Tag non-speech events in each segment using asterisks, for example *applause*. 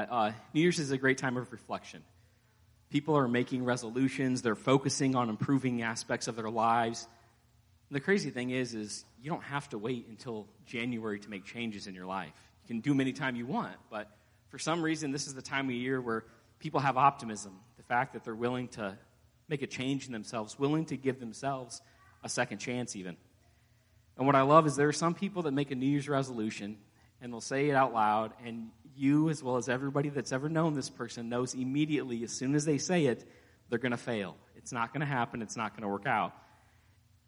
that uh, New Year's is a great time of reflection. People are making resolutions, they're focusing on improving aspects of their lives. And the crazy thing is, is you don't have to wait until January to make changes in your life. You can do them anytime you want, but for some reason, this is the time of year where people have optimism. The fact that they're willing to make a change in themselves, willing to give themselves a second chance, even. And what I love is there are some people that make a New Year's resolution and they'll say it out loud, and you, as well as everybody that's ever known this person, knows immediately as soon as they say it, they're going to fail. It's not going to happen. It's not going to work out.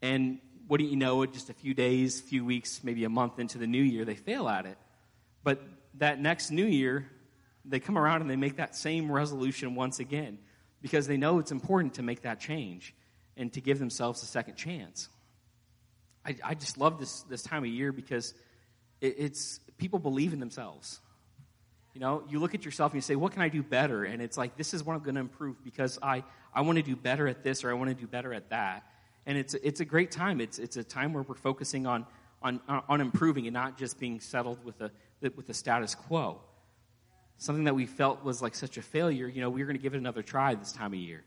And what do you know? Just a few days, few weeks, maybe a month into the new year, they fail at it. But that next new year, they come around and they make that same resolution once again because they know it's important to make that change and to give themselves a second chance. I, I just love this, this time of year because it, it's people believe in themselves. You know, you look at yourself and you say, What can I do better? And it's like, This is what I'm going to improve because I, I want to do better at this or I want to do better at that. And it's, it's a great time. It's, it's a time where we're focusing on, on, on improving and not just being settled with a, with the status quo. Something that we felt was like such a failure, you know, we we're going to give it another try this time of year.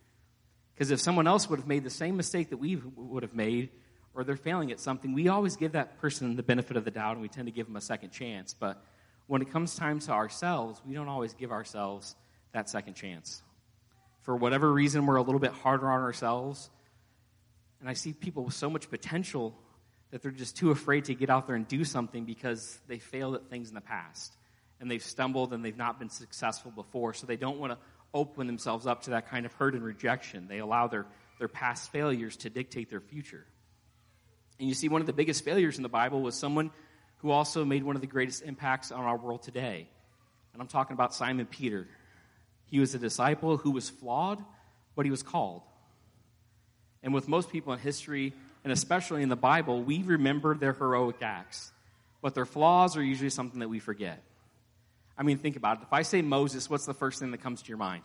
Because if someone else would have made the same mistake that we would have made, or they're failing at something, we always give that person the benefit of the doubt and we tend to give them a second chance. But when it comes time to ourselves, we don't always give ourselves that second chance. For whatever reason, we're a little bit harder on ourselves. And I see people with so much potential that they're just too afraid to get out there and do something because they failed at things in the past. And they've stumbled and they've not been successful before. So they don't want to open themselves up to that kind of hurt and rejection. They allow their, their past failures to dictate their future. And you see, one of the biggest failures in the Bible was someone who also made one of the greatest impacts on our world today. And I'm talking about Simon Peter. He was a disciple who was flawed, but he was called. And with most people in history, and especially in the Bible, we remember their heroic acts, but their flaws are usually something that we forget. I mean, think about it. If I say Moses, what's the first thing that comes to your mind?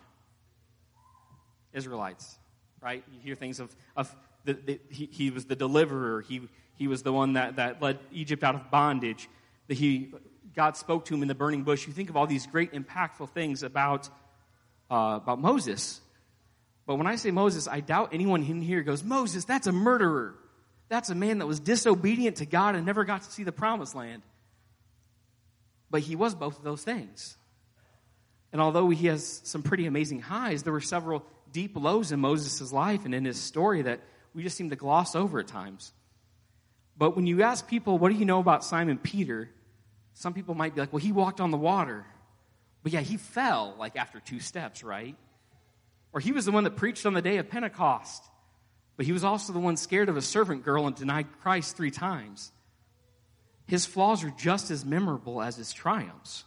Israelites, right? You hear things of, of the, the, he, he was the deliverer. He, he was the one that, that led Egypt out of bondage. That he, God spoke to him in the burning bush. You think of all these great, impactful things about, uh, about Moses. But when I say Moses, I doubt anyone in here goes, Moses, that's a murderer. That's a man that was disobedient to God and never got to see the promised land. But he was both of those things. And although he has some pretty amazing highs, there were several deep lows in Moses' life and in his story that we just seem to gloss over at times. But when you ask people, what do you know about Simon Peter? Some people might be like, well, he walked on the water. But yeah, he fell like after two steps, right? Or he was the one that preached on the day of Pentecost. But he was also the one scared of a servant girl and denied Christ three times. His flaws are just as memorable as his triumphs.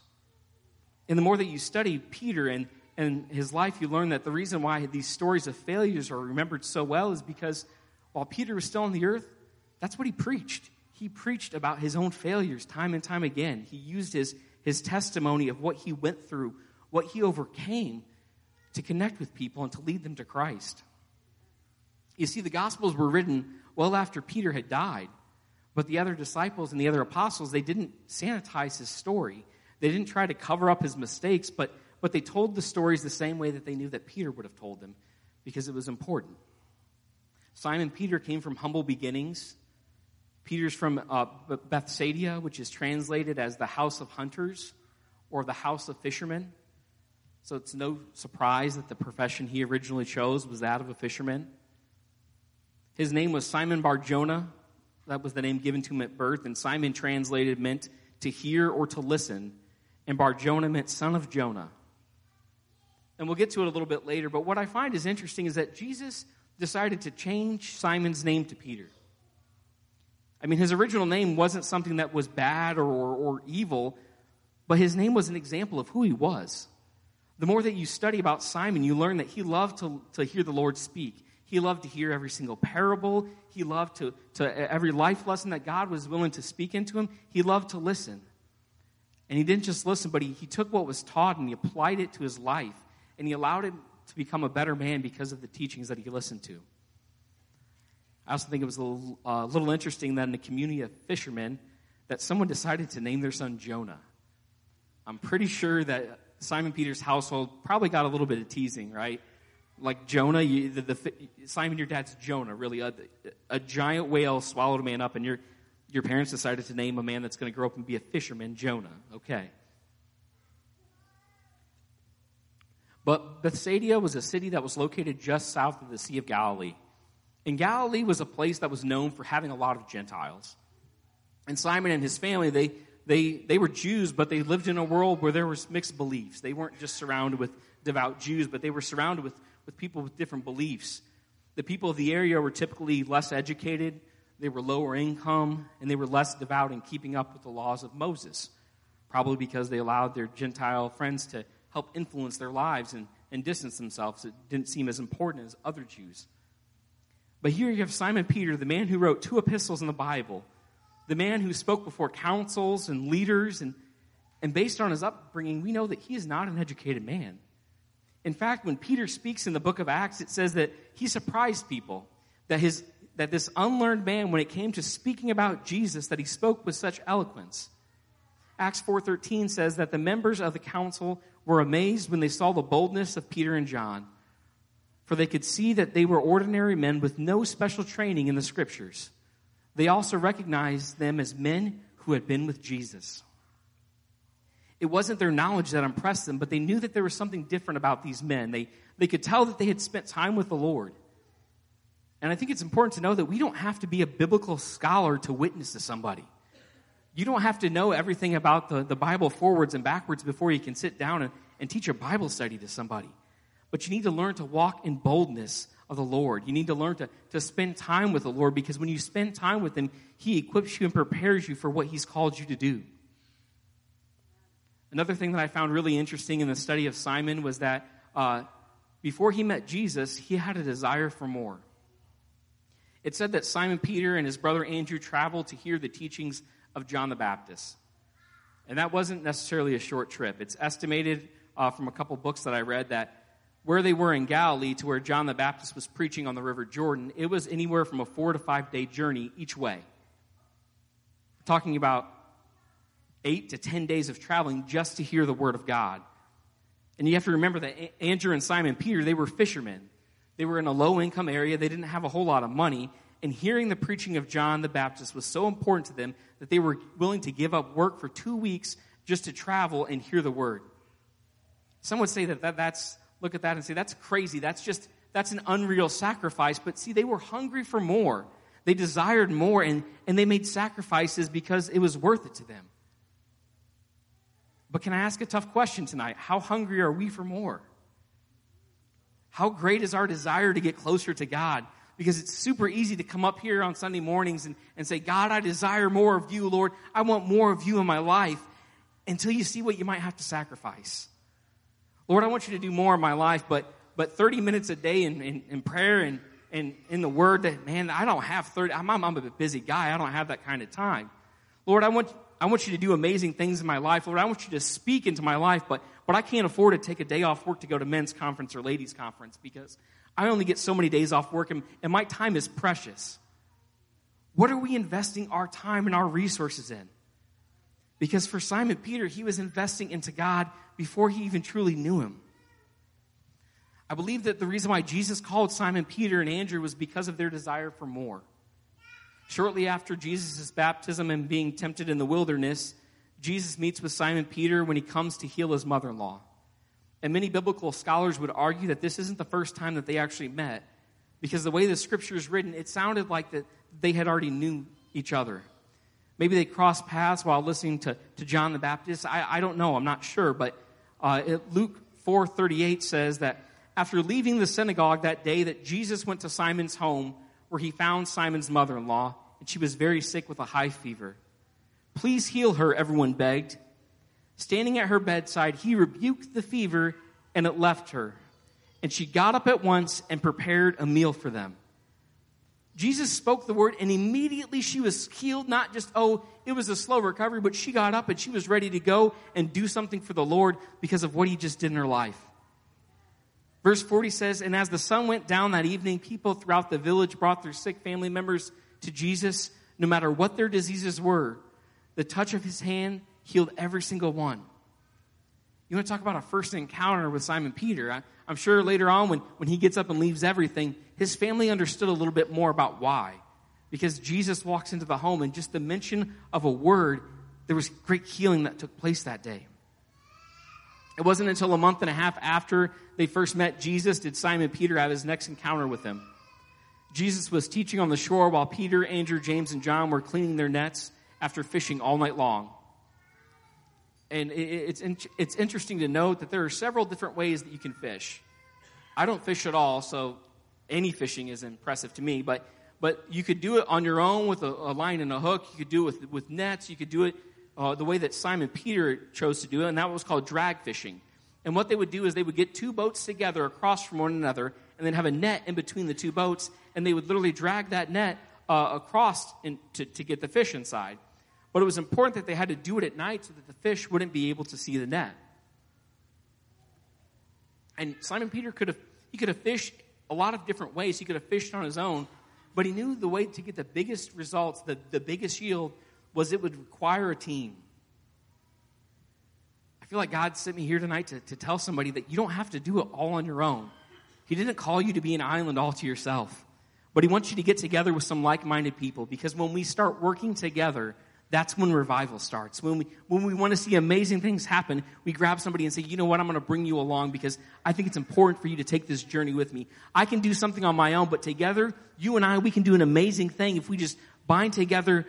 And the more that you study Peter and and his life, you learn that the reason why these stories of failures are remembered so well is because while Peter was still on the earth, that's what he preached. He preached about his own failures time and time again. He used his, his testimony of what he went through, what he overcame, to connect with people and to lead them to Christ. You see, the Gospels were written well after Peter had died, but the other disciples and the other apostles, they didn't sanitize his story. They didn't try to cover up his mistakes, but but they told the stories the same way that they knew that Peter would have told them because it was important. Simon Peter came from humble beginnings. Peter's from uh, Bethsaida, which is translated as the house of hunters or the house of fishermen. So it's no surprise that the profession he originally chose was that of a fisherman. His name was Simon Bar Jonah. That was the name given to him at birth. And Simon translated meant to hear or to listen. And Bar Jonah meant son of Jonah and we'll get to it a little bit later, but what I find is interesting is that Jesus decided to change Simon's name to Peter. I mean, his original name wasn't something that was bad or, or, or, evil, but his name was an example of who he was. The more that you study about Simon, you learn that he loved to, to hear the Lord speak. He loved to hear every single parable. He loved to, to every life lesson that God was willing to speak into him. He loved to listen. And he didn't just listen, but he, he took what was taught and he applied it to his life and he allowed him to become a better man because of the teachings that he listened to. I also think it was a little, uh, little interesting that in the community of fishermen, that someone decided to name their son Jonah. I'm pretty sure that Simon Peter's household probably got a little bit of teasing, right? Like Jonah, you, the, the, Simon, your dad's Jonah, really. A, a giant whale swallowed a man up, and your, your parents decided to name a man that's going to grow up and be a fisherman Jonah. Okay. But Bethsaida was a city that was located just south of the Sea of Galilee. And Galilee was a place that was known for having a lot of Gentiles. And Simon and his family, they, they, they were Jews, but they lived in a world where there was mixed beliefs. They weren't just surrounded with devout Jews, but they were surrounded with, with people with different beliefs. The people of the area were typically less educated, they were lower income, and they were less devout in keeping up with the laws of Moses, probably because they allowed their Gentile friends to help influence their lives and, and distance themselves. It didn't seem as important as other Jews. But here you have Simon Peter, the man who wrote two epistles in the Bible, the man who spoke before councils and leaders, and, and based on his upbringing, we know that he is not an educated man. In fact, when Peter speaks in the book of Acts, it says that he surprised people, that, his, that this unlearned man, when it came to speaking about Jesus, that he spoke with such eloquence. Acts 4.13 says that the members of the council were amazed when they saw the boldness of Peter and John, for they could see that they were ordinary men with no special training in the scriptures. They also recognized them as men who had been with Jesus. It wasn't their knowledge that impressed them, but they knew that there was something different about these men. They, they could tell that they had spent time with the Lord. And I think it's important to know that we don't have to be a biblical scholar to witness to somebody. You don't have to know everything about the, the Bible forwards and backwards before you can sit down and, and teach a Bible study to somebody. But you need to learn to walk in boldness of the Lord. You need to learn to, to spend time with the Lord because when you spend time with Him, He equips you and prepares you for what He's called you to do. Another thing that I found really interesting in the study of Simon was that uh, before he met Jesus, he had a desire for more. It said that Simon Peter and his brother Andrew traveled to hear the teachings of John the Baptist. And that wasn't necessarily a short trip. It's estimated uh, from a couple books that I read that where they were in Galilee to where John the Baptist was preaching on the River Jordan, it was anywhere from a four to five day journey each way. talking about eight to ten days of traveling just to hear the Word of God. And you have to remember that Andrew and Simon Peter, they were fishermen. They were in a low income area, they didn't have a whole lot of money, and hearing the preaching of John the Baptist was so important to them that they were willing to give up work for two weeks just to travel and hear the word. Some would say that, that that's, look at that and say, that's crazy. That's just, that's an unreal sacrifice. But see, they were hungry for more. They desired more and, and they made sacrifices because it was worth it to them. But can I ask a tough question tonight? How hungry are we for more? How great is our desire to get closer to God? Because it's super easy to come up here on Sunday mornings and, and say, God, I desire more of you, Lord. I want more of you in my life until you see what you might have to sacrifice. Lord, I want you to do more in my life, but, but 30 minutes a day in, in, in prayer and, and in the word that, man, I don't have 30, I'm, I'm a busy guy. I don't have that kind of time. Lord, I want, I want you to do amazing things in my life. Lord, I want you to speak into my life, but, but I can't afford to take a day off work to go to men's conference or ladies' conference because I only get so many days off work and, and my time is precious. What are we investing our time and our resources in? Because for Simon Peter, he was investing into God before he even truly knew him. I believe that the reason why Jesus called Simon Peter and Andrew was because of their desire for more. Shortly after Jesus' baptism and being tempted in the wilderness, Jesus meets with Simon Peter when he comes to heal his mother in law. And many biblical scholars would argue that this isn't the first time that they actually met, because the way the scripture is written, it sounded like that they had already knew each other. Maybe they crossed paths while listening to, to John the Baptist. I, I don't know. I'm not sure. But uh, it, Luke 4.38 says that after leaving the synagogue that day that Jesus went to Simon's home where he found Simon's mother-in-law and she was very sick with a high fever. Please heal her, everyone begged. Standing at her bedside, he rebuked the fever and it left her. And she got up at once and prepared a meal for them. Jesus spoke the word and immediately she was healed. Not just, oh, it was a slow recovery, but she got up and she was ready to go and do something for the Lord because of what he just did in her life. Verse 40 says, And as the sun went down that evening, people throughout the village brought their sick family members to Jesus, no matter what their diseases were. The touch of his hand healed every single one. You want to talk about a first encounter with Simon Peter? I, I'm sure later on, when, when he gets up and leaves everything, his family understood a little bit more about why. Because Jesus walks into the home, and just the mention of a word, there was great healing that took place that day. It wasn't until a month and a half after they first met Jesus did Simon Peter have his next encounter with him. Jesus was teaching on the shore while Peter, Andrew, James, and John were cleaning their nets after fishing all night long. And it's, it's interesting to note that there are several different ways that you can fish. I don't fish at all, so any fishing is impressive to me, but, but you could do it on your own with a, a line and a hook. You could do it with, with nets. You could do it uh, the way that Simon Peter chose to do it, and that was called drag fishing. And what they would do is they would get two boats together across from one another and then have a net in between the two boats, and they would literally drag that net uh, across in, to, to get the fish inside. But it was important that they had to do it at night so that the fish wouldn't be able to see the net. And Simon Peter could have he could have fished a lot of different ways. He could have fished on his own, but he knew the way to get the biggest results, the, the biggest yield, was it would require a team. I feel like God sent me here tonight to, to tell somebody that you don't have to do it all on your own. He didn't call you to be an island all to yourself, but He wants you to get together with some like minded people because when we start working together, that's when revival starts. When we, when we want to see amazing things happen, we grab somebody and say, you know what, I'm going to bring you along because I think it's important for you to take this journey with me. I can do something on my own, but together, you and I, we can do an amazing thing if we just bind together.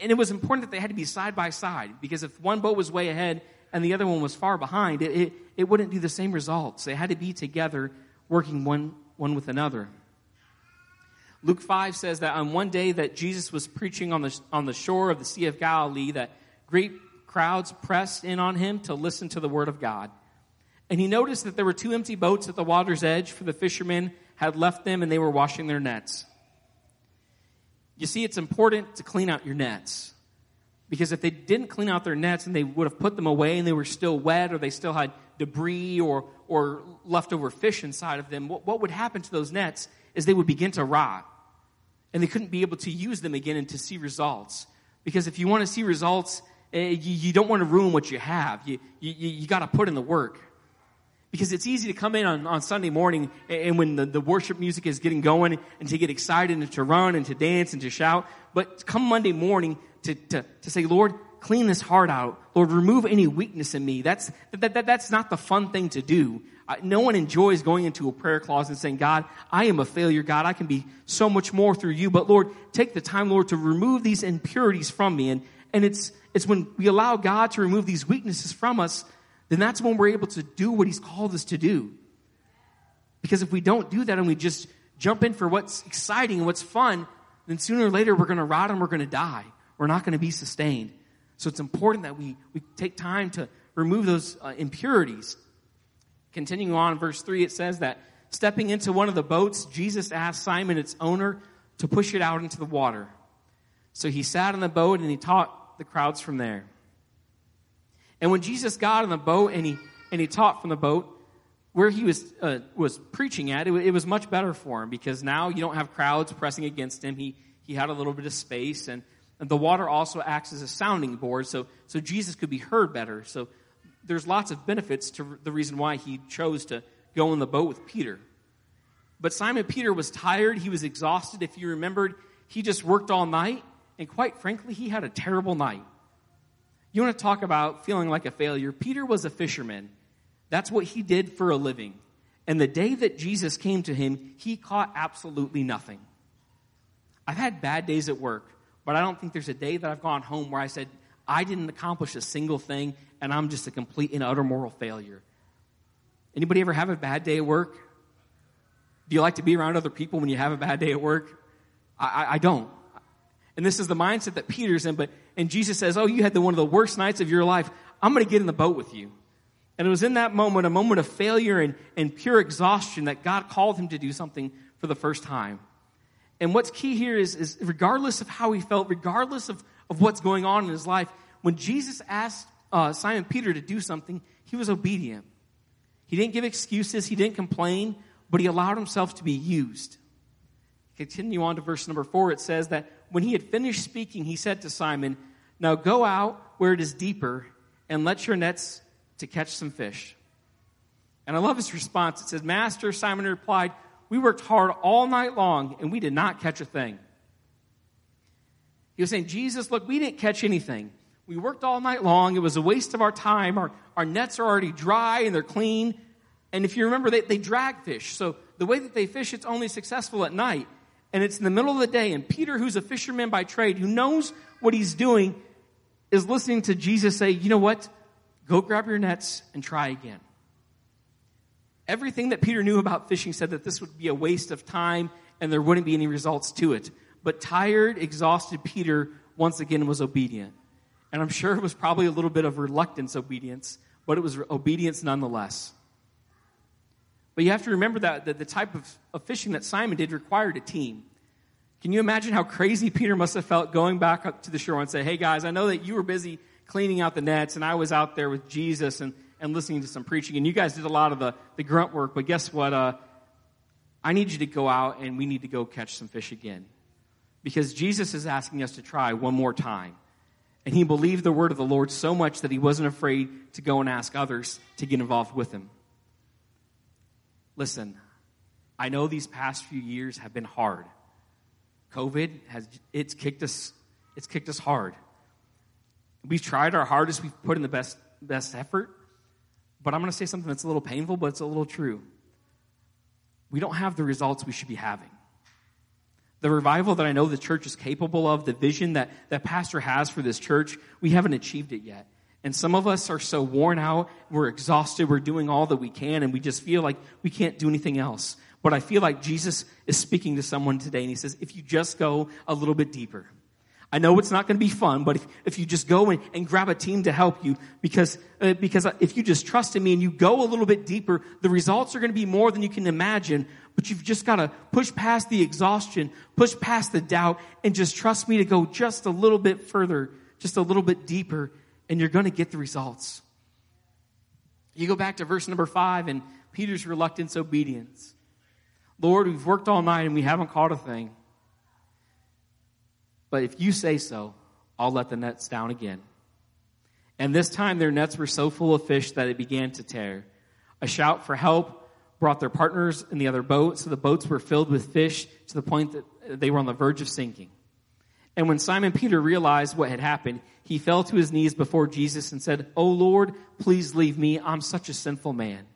And it was important that they had to be side by side because if one boat was way ahead and the other one was far behind, it, it, it wouldn't do the same results. They had to be together, working one, one with another. Luke 5 says that on one day that Jesus was preaching on the, on the shore of the Sea of Galilee, that great crowds pressed in on him to listen to the word of God. And he noticed that there were two empty boats at the water's edge, for the fishermen had left them and they were washing their nets. You see, it's important to clean out your nets. Because if they didn't clean out their nets and they would have put them away and they were still wet or they still had debris or, or leftover fish inside of them, what, what would happen to those nets is they would begin to rot and they couldn't be able to use them again and to see results. Because if you want to see results, eh, you, you, don't want to ruin what you have. You, you, you got to put in the work. Because it's easy to come in on, on Sunday morning and when the, the worship music is getting going and to get excited and to run and to dance and to shout. But come Monday morning to, to, to say, Lord, clean this heart out. Lord, remove any weakness in me. That's, that, that, that's not the fun thing to do no one enjoys going into a prayer closet and saying, God, I am a failure. God, I can be so much more through you. But Lord, take the time, Lord, to remove these impurities from me. And, and it's, it's when we allow God to remove these weaknesses from us, then that's when we're able to do what He's called us to do. Because if we don't do that and we just jump in for what's exciting and what's fun, then sooner or later we're going to rot and we're going to die. We're not going to be sustained. So it's important that we, we take time to remove those uh, impurities. Continuing on, verse 3, it says that stepping into one of the boats, Jesus asked Simon, its owner, to push it out into the water. So he sat in the boat and he taught the crowds from there. And when Jesus got in the boat and he, and he taught from the boat, where he was, uh, was preaching at, it, it was much better for him because now you don't have crowds pressing against him. He, he had a little bit of space and, and the water also acts as a sounding board so, so Jesus could be heard better. So there's lots of benefits to the reason why he chose to go in the boat with Peter. But Simon Peter was tired. He was exhausted. If you remembered, he just worked all night. And quite frankly, he had a terrible night. You want to talk about feeling like a failure? Peter was a fisherman. That's what he did for a living. And the day that Jesus came to him, he caught absolutely nothing. I've had bad days at work, but I don't think there's a day that I've gone home where I said, I didn't accomplish a single thing and I'm just a complete and utter moral failure. Anybody ever have a bad day at work? Do you like to be around other people when you have a bad day at work? I, I, I don't. And this is the mindset that Peter's in, but, and Jesus says, Oh, you had the, one of the worst nights of your life. I'm going to get in the boat with you. And it was in that moment, a moment of failure and, and pure exhaustion, that God called him to do something for the first time. And what's key here is, is regardless of how he felt, regardless of, of what's going on in his life, when Jesus asked uh, Simon Peter to do something, he was obedient. He didn't give excuses, he didn't complain, but he allowed himself to be used. Continue on to verse number four. It says that when he had finished speaking, he said to Simon, Now go out where it is deeper and let your nets to catch some fish. And I love his response. It says, Master, Simon replied, We worked hard all night long and we did not catch a thing. He was saying, Jesus, look, we didn't catch anything. We worked all night long. It was a waste of our time. Our, our nets are already dry and they're clean. And if you remember, they, they drag fish. So the way that they fish, it's only successful at night. And it's in the middle of the day. And Peter, who's a fisherman by trade, who knows what he's doing, is listening to Jesus say, you know what? Go grab your nets and try again. Everything that Peter knew about fishing said that this would be a waste of time and there wouldn't be any results to it. But tired, exhausted Peter once again was obedient. And I'm sure it was probably a little bit of reluctance obedience, but it was obedience nonetheless. But you have to remember that, that the type of, of fishing that Simon did required a team. Can you imagine how crazy Peter must have felt going back up to the shore and say, Hey guys, I know that you were busy cleaning out the nets and I was out there with Jesus and, and listening to some preaching and you guys did a lot of the, the grunt work, but guess what? Uh, I need you to go out and we need to go catch some fish again. Because Jesus is asking us to try one more time. And he believed the word of the Lord so much that he wasn't afraid to go and ask others to get involved with him. Listen, I know these past few years have been hard. COVID has it's kicked us it's kicked us hard. We've tried our hardest, we've put in the best best effort. But I'm going to say something that's a little painful, but it's a little true. We don't have the results we should be having. The revival that I know the church is capable of, the vision that, that pastor has for this church, we haven't achieved it yet. And some of us are so worn out, we're exhausted, we're doing all that we can, and we just feel like we can't do anything else. But I feel like Jesus is speaking to someone today, and he says, if you just go a little bit deeper, I know it's not going to be fun, but if, if you just go and, and grab a team to help you, because, uh, because if you just trust in me and you go a little bit deeper, the results are going to be more than you can imagine. But you've just got to push past the exhaustion, push past the doubt, and just trust me to go just a little bit further, just a little bit deeper, and you're going to get the results. You go back to verse number five and Peter's reluctant obedience. Lord, we've worked all night and we haven't caught a thing. But if you say so, I'll let the nets down again. And this time their nets were so full of fish that it began to tear. A shout for help brought their partners in the other boat, so the boats were filled with fish to the point that they were on the verge of sinking. And when Simon Peter realized what had happened, he fell to his knees before Jesus and said, Oh Lord, please leave me. I'm such a sinful man.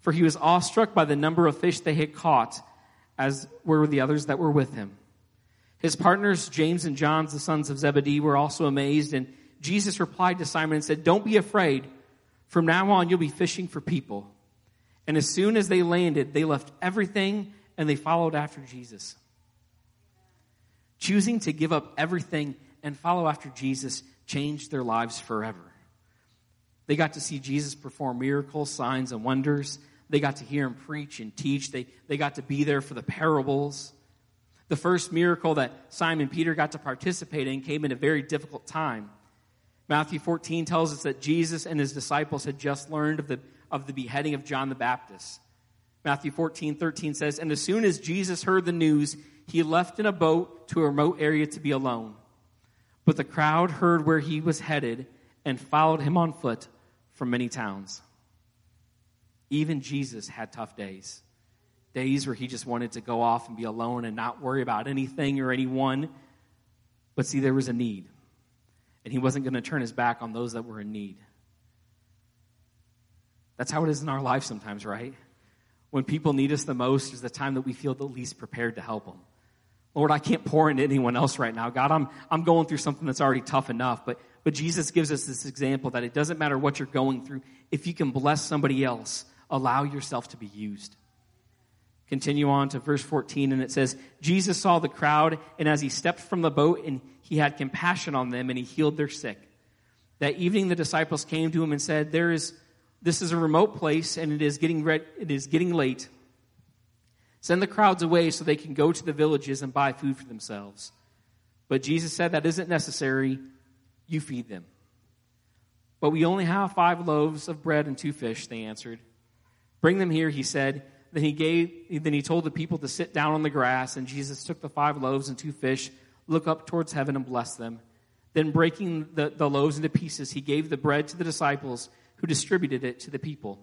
For he was awestruck by the number of fish they had caught, as were the others that were with him. His partners, James and John, the sons of Zebedee, were also amazed. And Jesus replied to Simon and said, Don't be afraid. From now on, you'll be fishing for people. And as soon as they landed, they left everything and they followed after Jesus. Choosing to give up everything and follow after Jesus changed their lives forever. They got to see Jesus perform miracles, signs, and wonders. They got to hear him preach and teach. They, they got to be there for the parables. The first miracle that Simon Peter got to participate in came in a very difficult time. Matthew 14 tells us that Jesus and his disciples had just learned of the, of the beheading of John the Baptist. Matthew 14, 13 says, And as soon as Jesus heard the news, he left in a boat to a remote area to be alone. But the crowd heard where he was headed and followed him on foot from many towns. Even Jesus had tough days days where he just wanted to go off and be alone and not worry about anything or anyone. But see, there was a need. And he wasn't going to turn his back on those that were in need. That's how it is in our life sometimes, right? When people need us the most is the time that we feel the least prepared to help them. Lord, I can't pour into anyone else right now. God, I'm, I'm going through something that's already tough enough. But, but Jesus gives us this example that it doesn't matter what you're going through. If you can bless somebody else, allow yourself to be used. Continue on to verse 14, and it says, Jesus saw the crowd, and as he stepped from the boat, and he had compassion on them, and he healed their sick. That evening, the disciples came to him and said, There is, this is a remote place, and it is getting, it is getting late. Send the crowds away so they can go to the villages and buy food for themselves. But Jesus said, That isn't necessary. You feed them. But we only have five loaves of bread and two fish, they answered. Bring them here, he said. Then he gave, then he told the people to sit down on the grass, and Jesus took the five loaves and two fish, looked up towards heaven and blessed them. Then breaking the, the loaves into pieces, he gave the bread to the disciples who distributed it to the people.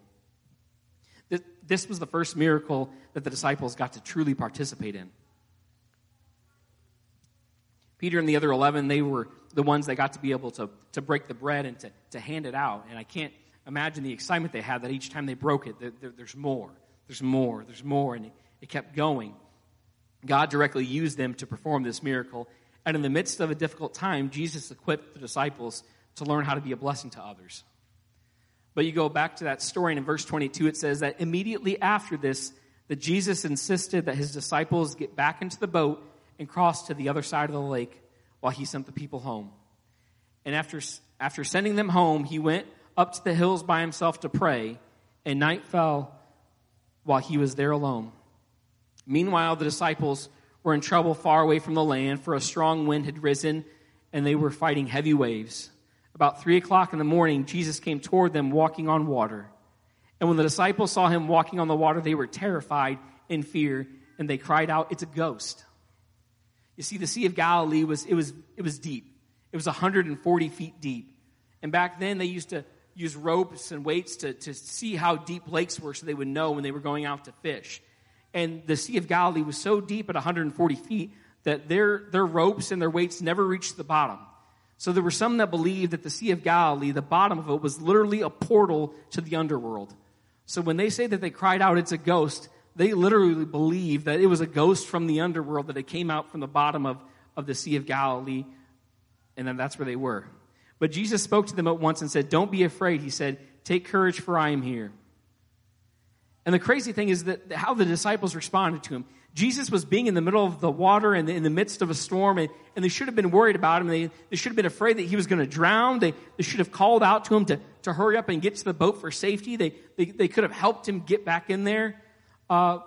This was the first miracle that the disciples got to truly participate in. Peter and the other 11, they were the ones that got to be able to, to break the bread and to, to hand it out. And I can't imagine the excitement they had that each time they broke it, there, there, there's more, there's more, there's more. And it, kept going. God directly used them to perform this miracle. And in the midst of a difficult time, Jesus equipped the disciples to learn how to be a blessing to others. But you go back to that story, and in verse 22, it says that immediately after this, that Jesus insisted that his disciples get back into the boat and cross to the other side of the lake while he sent the people home. And after, after sending them home, he went up to the hills by himself to pray, and night fell while he was there alone. Meanwhile, the disciples were in trouble far away from the land, for a strong wind had risen, and they were fighting heavy waves. About three o'clock in the morning, Jesus came toward them walking on water. And when the disciples saw him walking on the water, they were terrified in fear, and they cried out, It's a ghost. You see, the Sea of Galilee was, it was, it was deep. It was 140 feet deep. And back then, they used to use ropes and weights to, to see how deep lakes were so they would know when they were going out to fish. And the Sea of Galilee was so deep at 140 feet that their, their ropes and their weights never reached the bottom. So there were some that believed that the Sea of Galilee, the bottom of it, was literally a portal to the underworld. So when they say that they cried out, it's a ghost, they literally believed that it was a ghost from the underworld that it came out from the bottom of, of the Sea of Galilee, and then that's where they were. But Jesus spoke to them at once and said, Don't be afraid. He said, Take courage, for I am here. And the crazy thing is that how the disciples responded to him. Jesus was being in the middle of the water and in the midst of a storm, and, and they should have been worried about him. They, they should have been afraid that he was going to drown. They, they should have called out to him to, to hurry up and get to the boat for safety. They, they, they could have helped him get back in there. Uh,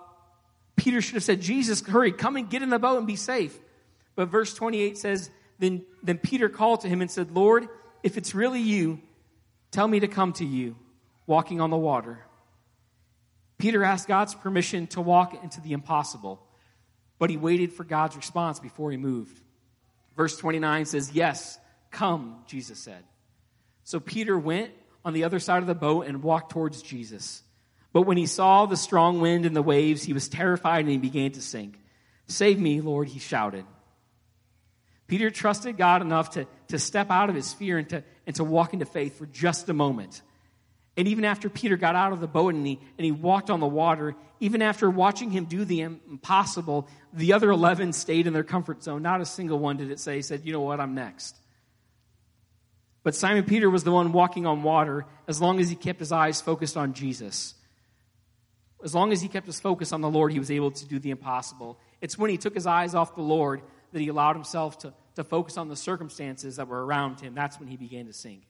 Peter should have said, Jesus, hurry, come and get in the boat and be safe. But verse 28 says, then, then Peter called to him and said, Lord, if it's really you, tell me to come to you, walking on the water. Peter asked God's permission to walk into the impossible, but he waited for God's response before he moved. Verse 29 says, Yes, come, Jesus said. So Peter went on the other side of the boat and walked towards Jesus. But when he saw the strong wind and the waves, he was terrified and he began to sink. Save me, Lord, he shouted. Peter trusted God enough to, to step out of his fear and to, and to walk into faith for just a moment. And even after Peter got out of the boat and he, and he walked on the water, even after watching him do the impossible, the other 11 stayed in their comfort zone. Not a single one did it say, said, you know what, I'm next. But Simon Peter was the one walking on water as long as he kept his eyes focused on Jesus. As long as he kept his focus on the Lord, he was able to do the impossible. It's when he took his eyes off the Lord that he allowed himself to, to focus on the circumstances that were around him. That's when he began to sink.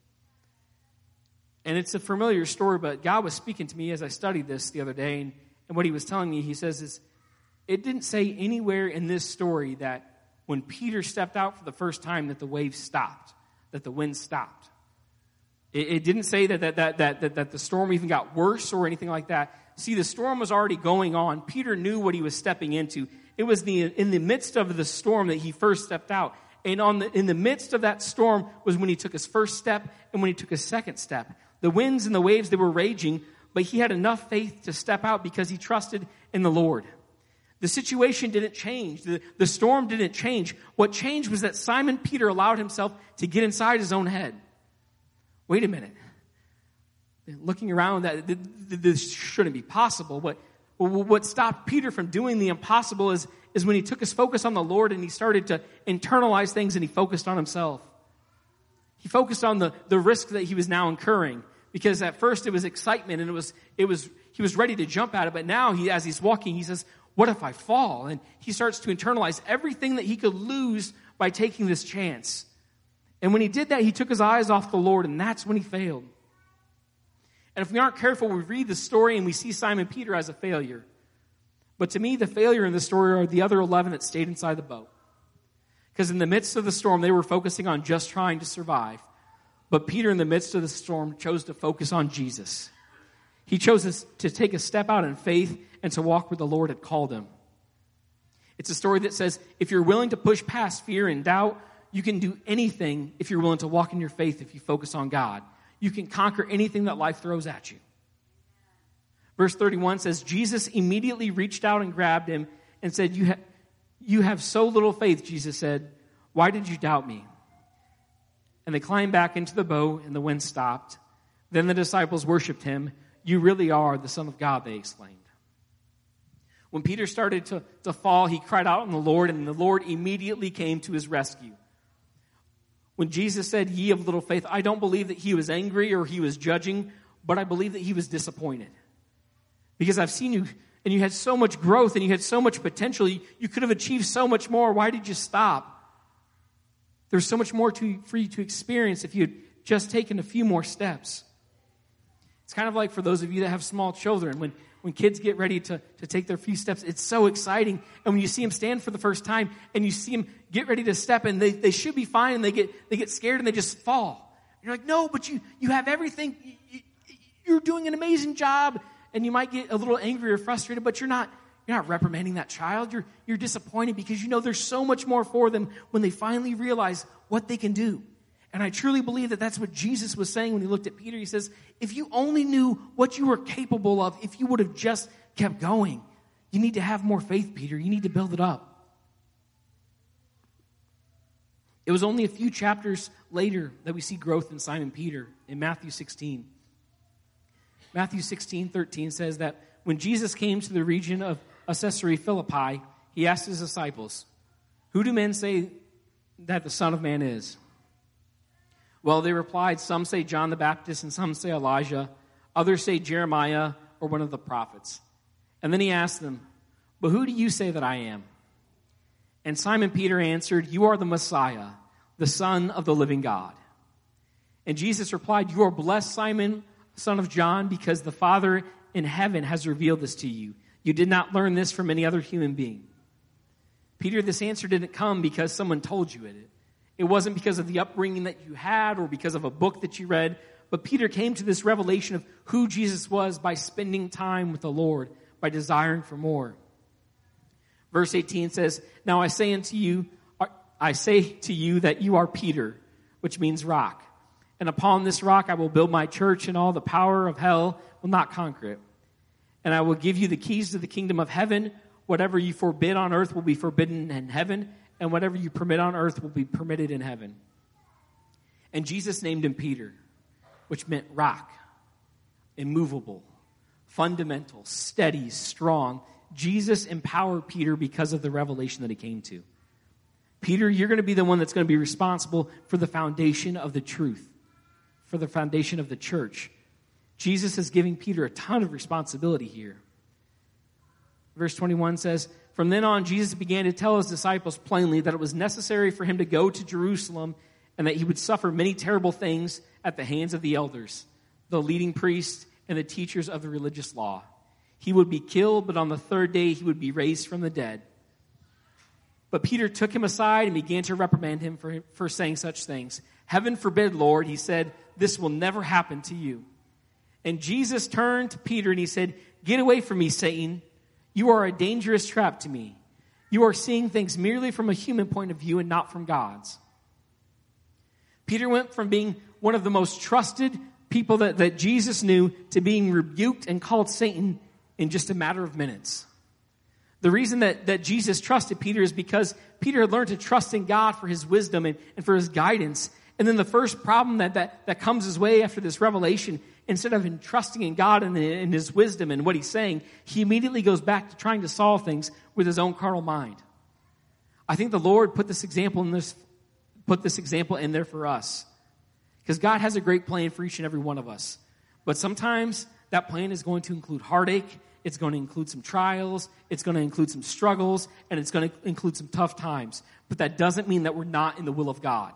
And it's a familiar story, but God was speaking to me as I studied this the other day. And, and what he was telling me, he says, is it didn't say anywhere in this story that when Peter stepped out for the first time that the waves stopped, that the wind stopped. It, it didn't say that, that, that, that, that, that the storm even got worse or anything like that. See, the storm was already going on. Peter knew what he was stepping into. It was the, in the midst of the storm that he first stepped out. And on the, in the midst of that storm was when he took his first step and when he took his second step. The winds and the waves, they were raging, but he had enough faith to step out because he trusted in the Lord. The situation didn't change. The, the storm didn't change. What changed was that Simon Peter allowed himself to get inside his own head. Wait a minute. Looking around, that this shouldn't be possible. What, what stopped Peter from doing the impossible is, is when he took his focus on the Lord and he started to internalize things and he focused on himself. He focused on the, the risk that he was now incurring because at first it was excitement and it was, it was, he was ready to jump at it. But now he, as he's walking, he says, what if I fall? And he starts to internalize everything that he could lose by taking this chance. And when he did that, he took his eyes off the Lord and that's when he failed. And if we aren't careful, we read the story and we see Simon Peter as a failure. But to me, the failure in the story are the other 11 that stayed inside the boat. Because in the midst of the storm, they were focusing on just trying to survive. But Peter, in the midst of the storm, chose to focus on Jesus. He chose to take a step out in faith and to walk where the Lord had called him. It's a story that says if you're willing to push past fear and doubt, you can do anything if you're willing to walk in your faith if you focus on God. you can conquer anything that life throws at you. Verse 31 says, Jesus immediately reached out and grabbed him and said, You, ha- you have so little faith, Jesus said. Why did you doubt me? And they climbed back into the boat, and the wind stopped. Then the disciples worshiped him. You really are the Son of God, they exclaimed. When Peter started to, to fall, he cried out on the Lord, and the Lord immediately came to his rescue. When Jesus said, Ye of little faith, I don't believe that he was angry or he was judging, but I believe that he was disappointed. Because I've seen you, and you had so much growth, and you had so much potential. You, you could have achieved so much more. Why did you stop? There's so much more to, for you to experience if you had just taken a few more steps. It's kind of like for those of you that have small children, when, when kids get ready to, to take their few steps, it's so exciting. And when you see them stand for the first time and you see them get ready to step and they, they should be fine and they get, they get scared and they just fall. You're like, no, but you, you have everything. You, you're doing an amazing job. And you might get a little angry or frustrated, but you're not, you're not reprimanding that child. You're, you're disappointed because you know there's so much more for them when they finally realize what they can do. And I truly believe that that's what Jesus was saying when he looked at Peter. He says, if you only knew what you were capable of, if you would have just kept going, you need to have more faith, Peter. You need to build it up. It was only a few chapters later that we see growth in Simon Peter in Matthew 16. Matthew 16, 13 says that when Jesus came to the region of Caesarea Philippi, he asked his disciples, Who do men say that the Son of Man is? Well, they replied, Some say John the Baptist, and some say Elijah. Others say Jeremiah or one of the prophets. And then he asked them, But who do you say that I am? And Simon Peter answered, You are the Messiah, the Son of the living God. And Jesus replied, You are blessed, Simon, son of John, because the Father in heaven has revealed this to you. You did not learn this from any other human being. Peter, this answer didn't come because someone told you it. It wasn't because of the upbringing that you had or because of a book that you read, but Peter came to this revelation of who Jesus was by spending time with the Lord, by desiring for more. Verse 18 says, Now I say unto you, I say to you that you are Peter, which means rock. And upon this rock I will build my church, and all the power of hell will not conquer it. And I will give you the keys to the kingdom of heaven. Whatever you forbid on earth will be forbidden in heaven, and whatever you permit on earth will be permitted in heaven. And Jesus named him Peter, which meant rock, immovable, fundamental, steady, strong. Jesus empowered Peter because of the revelation that he came to. Peter, you're going to be the one that's going to be responsible for the foundation of the truth, for the foundation of the church. Jesus is giving Peter a ton of responsibility here. Verse 21 says, From then on, Jesus began to tell his disciples plainly that it was necessary for him to go to Jerusalem and that he would suffer many terrible things at the hands of the elders, the leading priests, and the teachers of the religious law. He would be killed, but on the third day he would be raised from the dead. But Peter took him aside and began to reprimand him for, for saying such things. Heaven forbid, Lord, he said, this will never happen to you. And Jesus turned to Peter and he said, Get away from me, Satan. You are a dangerous trap to me. You are seeing things merely from a human point of view and not from God's. Peter went from being one of the most trusted people that, that Jesus knew to being rebuked and called Satan in just a matter of minutes. The reason that, that Jesus trusted Peter is because Peter had learned to trust in God for his wisdom and, and for his guidance. And then the first problem that, that, that comes his way after this revelation instead of trusting in God and in His wisdom and what He's saying, he immediately goes back to trying to solve things with his own carnal mind. I think the Lord put this example in this, put this example in there for us. Because God has a great plan for each and every one of us. But sometimes that plan is going to include heartache, it's going to include some trials, it's going to include some struggles, and it's going to include some tough times. But that doesn't mean that we're not in the will of God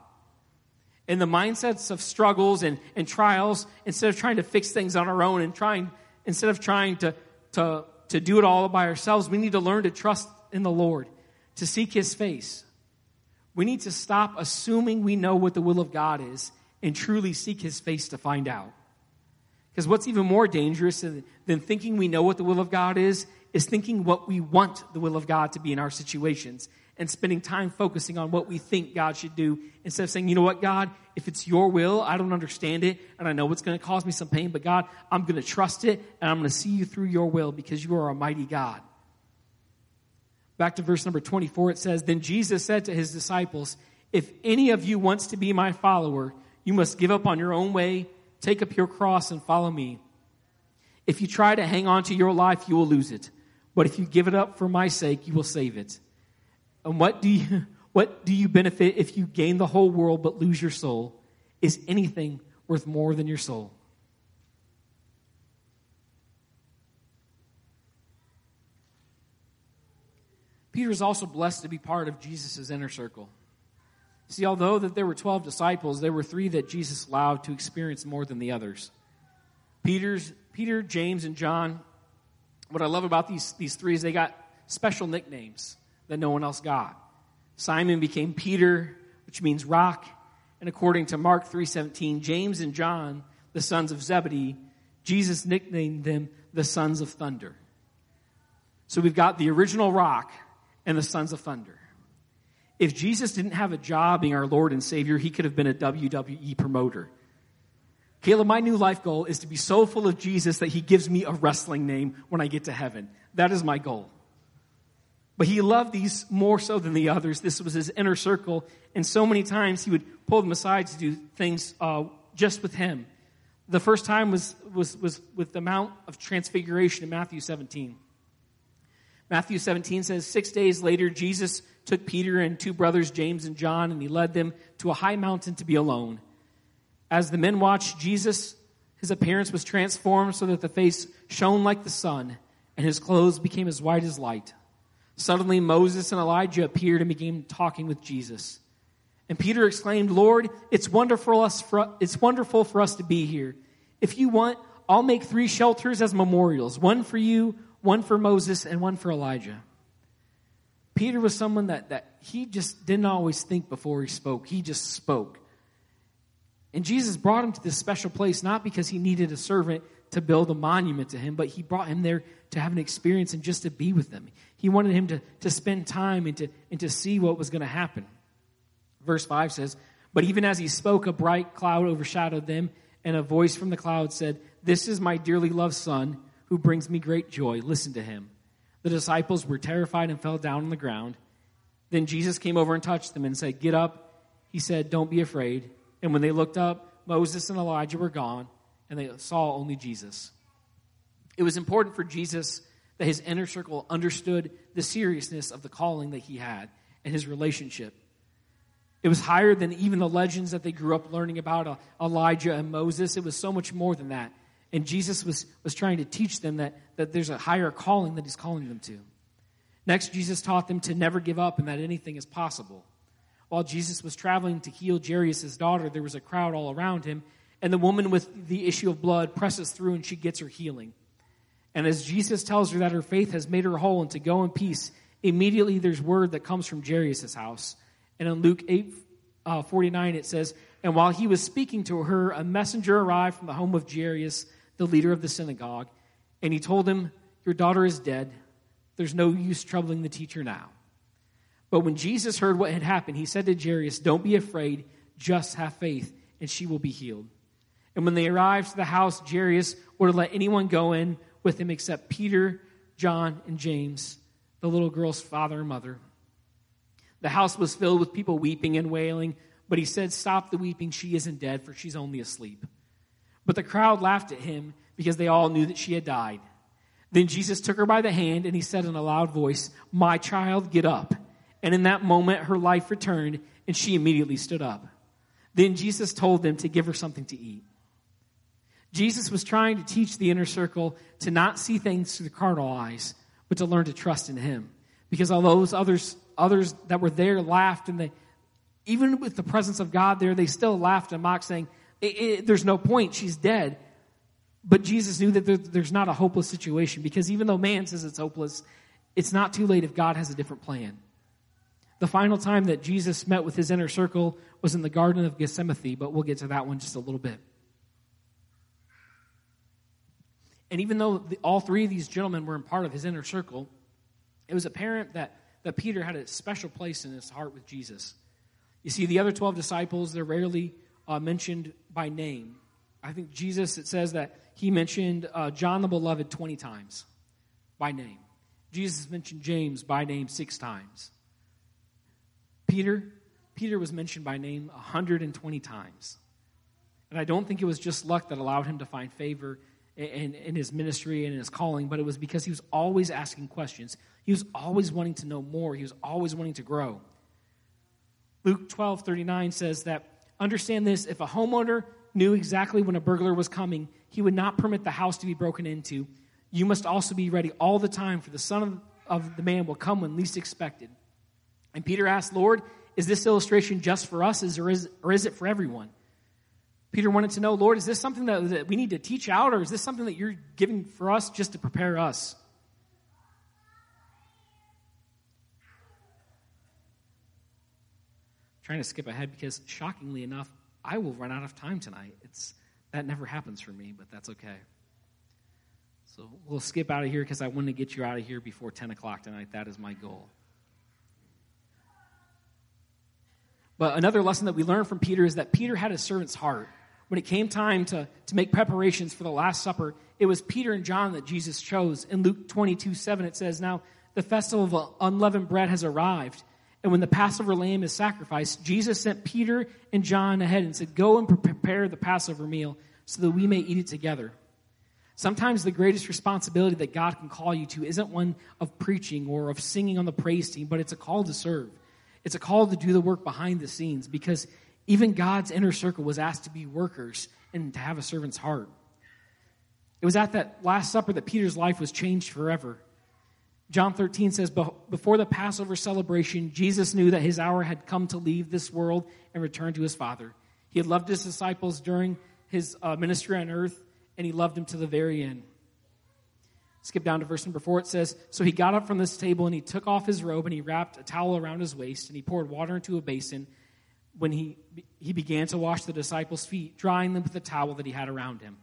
in the mindsets of struggles and, and trials, instead of trying to fix things on our own and trying, instead of trying to, to, to do it all by ourselves, we need to learn to trust in the Lord, to seek His face. We need to stop assuming we know what the will of God is and truly seek His face to find out. Because what's even more dangerous than, thinking we know what the will of God is, is thinking what we want the will of God to be in our situations and spending time focusing on what we think God should do instead of saying, you know what, God, if it's your will, I don't understand it, and I know it's going to cause me some pain, but God, I'm going to trust it, and I'm going to see you through your will because you are a mighty God. Back to verse number 24, it says, Then Jesus said to his disciples, If any of you wants to be my follower, you must give up on your own way, take up your cross, and follow me. If you try to hang on to your life, you will lose it. But if you give it up for my sake, you will save it. And what do you, *laughs* what do you benefit if you gain the whole world but lose your soul? Is anything worth more than your soul? Peter is also blessed to be part of Jesus' inner circle. See, although that there were 12 disciples, there were three that Jesus allowed to experience more than the others. Peter's, Peter, James, and John. What I love about these, these three is they got special nicknames that no one else got. Simon became Peter, which means rock, and according to Mark 3:17, James and John, the sons of Zebedee, Jesus nicknamed them the sons of thunder. So we've got the original rock and the sons of thunder. If Jesus didn't have a job being our Lord and Savior, he could have been a WWE promoter. Caleb, my new life goal is to be so full of Jesus that he gives me a wrestling name when I get to heaven. That is my goal. But he loved these more so than the others. This was his inner circle. And so many times he would pull them aside to do things uh, just with him. The first time was, was, was with the Mount of Transfiguration in Matthew 17. Matthew 17 says, Six days later, Jesus took Peter and two brothers, James and John, and he led them to a high mountain to be alone. As the men watched Jesus, his appearance was transformed so that the face shone like the sun, and his clothes became as white as light. Suddenly, Moses and Elijah appeared and began talking with Jesus. And Peter exclaimed, Lord, it's wonderful, us for, it's wonderful for us to be here. If you want, I'll make three shelters as memorials one for you, one for Moses, and one for Elijah. Peter was someone that, that he just didn't always think before he spoke, he just spoke. And Jesus brought him to this special place not because he needed a servant to build a monument to him, but he brought him there to have an experience and just to be with them. He wanted him to, to spend time and to, and to see what was going to happen. Verse 5 says, But even as he spoke, a bright cloud overshadowed them, and a voice from the cloud said, This is my dearly loved son who brings me great joy. Listen to him. The disciples were terrified and fell down on the ground. Then Jesus came over and touched them and said, Get up. He said, Don't be afraid. And when they looked up, Moses and Elijah were gone, and they saw only Jesus. It was important for Jesus that his inner circle understood the seriousness of the calling that he had and his relationship. It was higher than even the legends that they grew up learning about uh, Elijah and Moses. It was so much more than that. And Jesus was, was trying to teach them that, that there's a higher calling that he's calling them to. Next, Jesus taught them to never give up and that anything is possible. While Jesus was traveling to heal Jairus' daughter, there was a crowd all around him, and the woman with the issue of blood presses through and she gets her healing. And as Jesus tells her that her faith has made her whole and to go in peace, immediately there's word that comes from Jairus' house. And in Luke 8 uh, 49, it says, And while he was speaking to her, a messenger arrived from the home of Jairus the leader of the synagogue, and he told him, Your daughter is dead. There's no use troubling the teacher now. But when Jesus heard what had happened, he said to Jairus, Don't be afraid, just have faith, and she will be healed. And when they arrived to the house, Jairus would let anyone go in with him except Peter, John, and James, the little girl's father and mother. The house was filled with people weeping and wailing, but he said, Stop the weeping, she isn't dead, for she's only asleep. But the crowd laughed at him because they all knew that she had died. Then Jesus took her by the hand and he said in a loud voice, My child, get up. And in that moment, her life returned and she immediately stood up. Then Jesus told them to give her something to eat. Jesus was trying to teach the inner circle to not see things through the carnal eyes, but to learn to trust in him. Because although those others, others that were there laughed and they, even with the presence of God there, they still laughed and mocked, saying, it, it, there's no point. She's dead. But Jesus knew that there, there's not a hopeless situation because even though man says it's hopeless, it's not too late if God has a different plan. The final time that Jesus met with his inner circle was in the Garden of Gethsemane, but we'll get to that one just a little bit. And even though the, all three of these gentlemen were in part of his inner circle, it was apparent that, that Peter had a special place in his heart with Jesus. You see, the other 12 disciples, they're rarely uh, mentioned by name. I think Jesus, it says that he mentioned uh, John the Beloved 20 times by name. Jesus mentioned James by name six times. Peter, Peter was mentioned by name 120 times. And I don't think it was just luck that allowed him to find favor in, in his ministry and in his calling, but it was because he was always asking questions. He was always wanting to know more. He was always wanting to grow. Luke 12 39 says that, understand this, if a homeowner knew exactly when a burglar was coming, he would not permit the house to be broken into. You must also be ready all the time, for the Son of, of the Man will come when least expected. And Peter asked, Lord, is this illustration just for us, or is, or is it for everyone? Peter wanted to know, Lord, is this something that, that we need to teach out, or is this something that you're giving for us just to prepare us? Trying to skip ahead because, shockingly enough, I will run out of time tonight. It's that never happens for me, but that's okay. So we'll skip out of here because I want to get you out of here before 10 o'clock tonight. That is my goal. But another lesson that we learn from Peter is that Peter had a servant's heart. When it came time to, to make preparations for the Last Supper, it was Peter and John that Jesus chose. In Luke 22 7, it says, Now the festival of unleavened bread has arrived. And when the Passover lamb is sacrificed, Jesus sent Peter and John ahead and said, Go and prepare the Passover meal so that we may eat it together. Sometimes the greatest responsibility that God can call you to isn't one of preaching or of singing on the praise team, but it's a call to serve. It's a call to do the work behind the scenes because even God's inner circle was asked to be workers and to have a servant's heart. It was at that Last Supper that Peter's life was changed forever. John 13 says, Before the Passover celebration, Jesus knew that his hour had come to leave this world and return to his Father. He had loved his disciples during his uh, ministry on earth, and he loved them to the very end. Skip down to verse number four. It says, So he got up from this table and he took off his robe and he wrapped a towel around his waist and he poured water into a basin when he, he began to wash the disciples' feet, drying them with the towel that he had around him.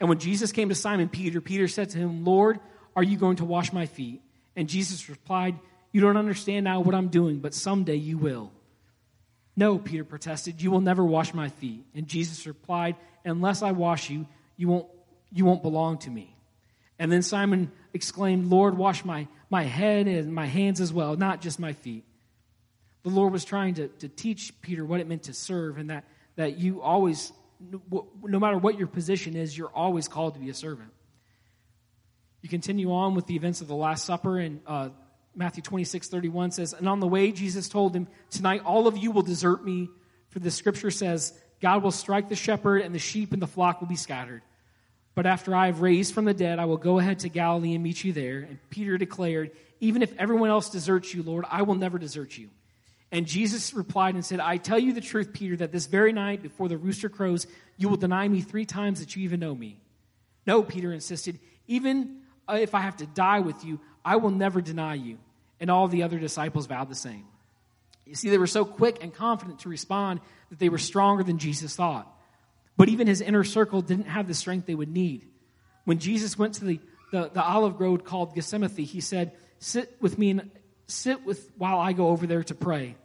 And when Jesus came to Simon Peter, Peter said to him, Lord, are you going to wash my feet? And Jesus replied, You don't understand now what I'm doing, but someday you will. No, Peter protested, You will never wash my feet. And Jesus replied, Unless I wash you, you won't, you won't belong to me. And then Simon exclaimed, Lord, wash my, my head and my hands as well, not just my feet. The Lord was trying to, to teach Peter what it meant to serve and that, that you always, no matter what your position is, you're always called to be a servant. You continue on with the events of the Last Supper, and uh, Matthew 26, 31 says, And on the way, Jesus told him, Tonight all of you will desert me, for the scripture says, God will strike the shepherd, and the sheep and the flock will be scattered. But after I have raised from the dead, I will go ahead to Galilee and meet you there. And Peter declared, Even if everyone else deserts you, Lord, I will never desert you. And Jesus replied and said, I tell you the truth, Peter, that this very night before the rooster crows, you will deny me three times that you even know me. No, Peter insisted, even Uh, if I have to die with you, I will never deny you. And all the other disciples vowed the same. You see, they were so quick and confident to respond that they were stronger than Jesus thought. But even his inner circle didn't have the strength they would need. When Jesus went to the, the, the olive grove called Gethsemane, he said, Sit with me and sit with while I go over there to pray.